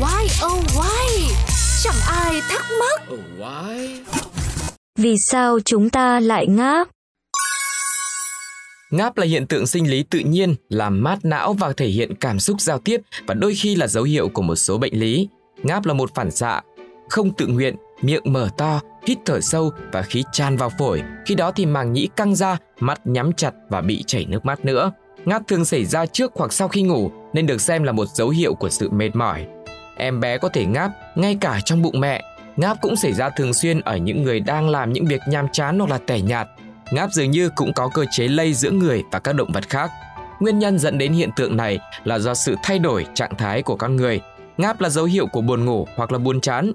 Why oh why? Chẳng ai thắc mắc. Oh why? Vì sao chúng ta lại ngáp? Ngáp là hiện tượng sinh lý tự nhiên, làm mát não và thể hiện cảm xúc giao tiếp và đôi khi là dấu hiệu của một số bệnh lý. Ngáp là một phản xạ không tự nguyện, miệng mở to, hít thở sâu và khí tràn vào phổi. Khi đó thì màng nhĩ căng ra, mắt nhắm chặt và bị chảy nước mắt nữa. Ngáp thường xảy ra trước hoặc sau khi ngủ nên được xem là một dấu hiệu của sự mệt mỏi. Em bé có thể ngáp ngay cả trong bụng mẹ. Ngáp cũng xảy ra thường xuyên ở những người đang làm những việc nhàm chán hoặc là tẻ nhạt. Ngáp dường như cũng có cơ chế lây giữa người và các động vật khác. Nguyên nhân dẫn đến hiện tượng này là do sự thay đổi trạng thái của con người. Ngáp là dấu hiệu của buồn ngủ hoặc là buồn chán.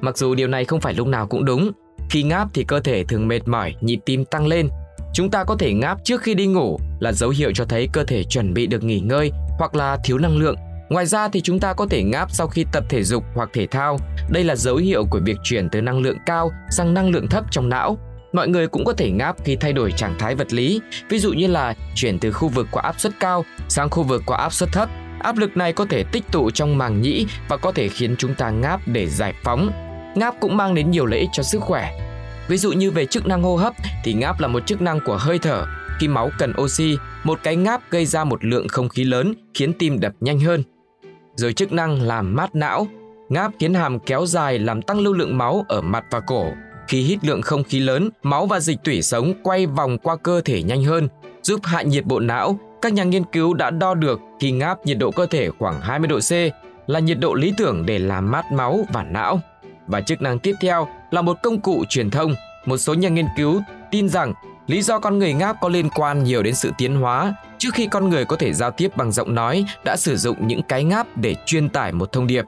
Mặc dù điều này không phải lúc nào cũng đúng. Khi ngáp thì cơ thể thường mệt mỏi, nhịp tim tăng lên. Chúng ta có thể ngáp trước khi đi ngủ là dấu hiệu cho thấy cơ thể chuẩn bị được nghỉ ngơi hoặc là thiếu năng lượng. Ngoài ra thì chúng ta có thể ngáp sau khi tập thể dục hoặc thể thao. Đây là dấu hiệu của việc chuyển từ năng lượng cao sang năng lượng thấp trong não. Mọi người cũng có thể ngáp khi thay đổi trạng thái vật lý, ví dụ như là chuyển từ khu vực có áp suất cao sang khu vực có áp suất thấp. Áp lực này có thể tích tụ trong màng nhĩ và có thể khiến chúng ta ngáp để giải phóng. Ngáp cũng mang đến nhiều lợi ích cho sức khỏe. Ví dụ như về chức năng hô hấp thì ngáp là một chức năng của hơi thở. Khi máu cần oxy, một cái ngáp gây ra một lượng không khí lớn khiến tim đập nhanh hơn. Rồi chức năng làm mát não. Ngáp khiến hàm kéo dài làm tăng lưu lượng máu ở mặt và cổ. Khi hít lượng không khí lớn, máu và dịch tủy sống quay vòng qua cơ thể nhanh hơn, giúp hạ nhiệt bộ não. Các nhà nghiên cứu đã đo được khi ngáp nhiệt độ cơ thể khoảng 20 độ C là nhiệt độ lý tưởng để làm mát máu và não. Và chức năng tiếp theo là một công cụ truyền thông. Một số nhà nghiên cứu tin rằng lý do con người ngáp có liên quan nhiều đến sự tiến hóa. Trước khi con người có thể giao tiếp bằng giọng nói, đã sử dụng những cái ngáp để truyền tải một thông điệp.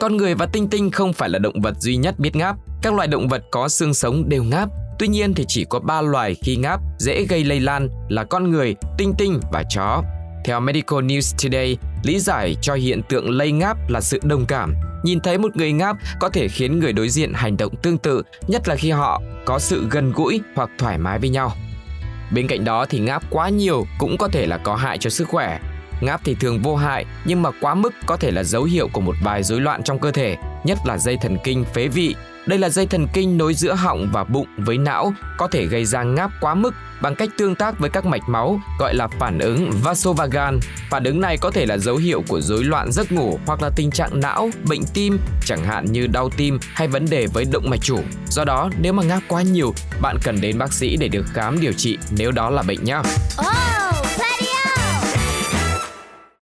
Con người và tinh tinh không phải là động vật duy nhất biết ngáp. Các loài động vật có xương sống đều ngáp. Tuy nhiên thì chỉ có 3 loài khi ngáp dễ gây lây lan là con người, tinh tinh và chó. Theo Medical News Today, lý giải cho hiện tượng lây ngáp là sự đồng cảm. Nhìn thấy một người ngáp có thể khiến người đối diện hành động tương tự, nhất là khi họ có sự gần gũi hoặc thoải mái với nhau. Bên cạnh đó thì ngáp quá nhiều cũng có thể là có hại cho sức khỏe. Ngáp thì thường vô hại nhưng mà quá mức có thể là dấu hiệu của một vài rối loạn trong cơ thể, nhất là dây thần kinh phế vị. Đây là dây thần kinh nối giữa họng và bụng với não, có thể gây ra ngáp quá mức bằng cách tương tác với các mạch máu gọi là phản ứng vasovagal. Phản ứng này có thể là dấu hiệu của rối loạn giấc ngủ hoặc là tình trạng não, bệnh tim, chẳng hạn như đau tim hay vấn đề với động mạch chủ. Do đó, nếu mà ngáp quá nhiều, bạn cần đến bác sĩ để được khám điều trị nếu đó là bệnh nhé. Oh!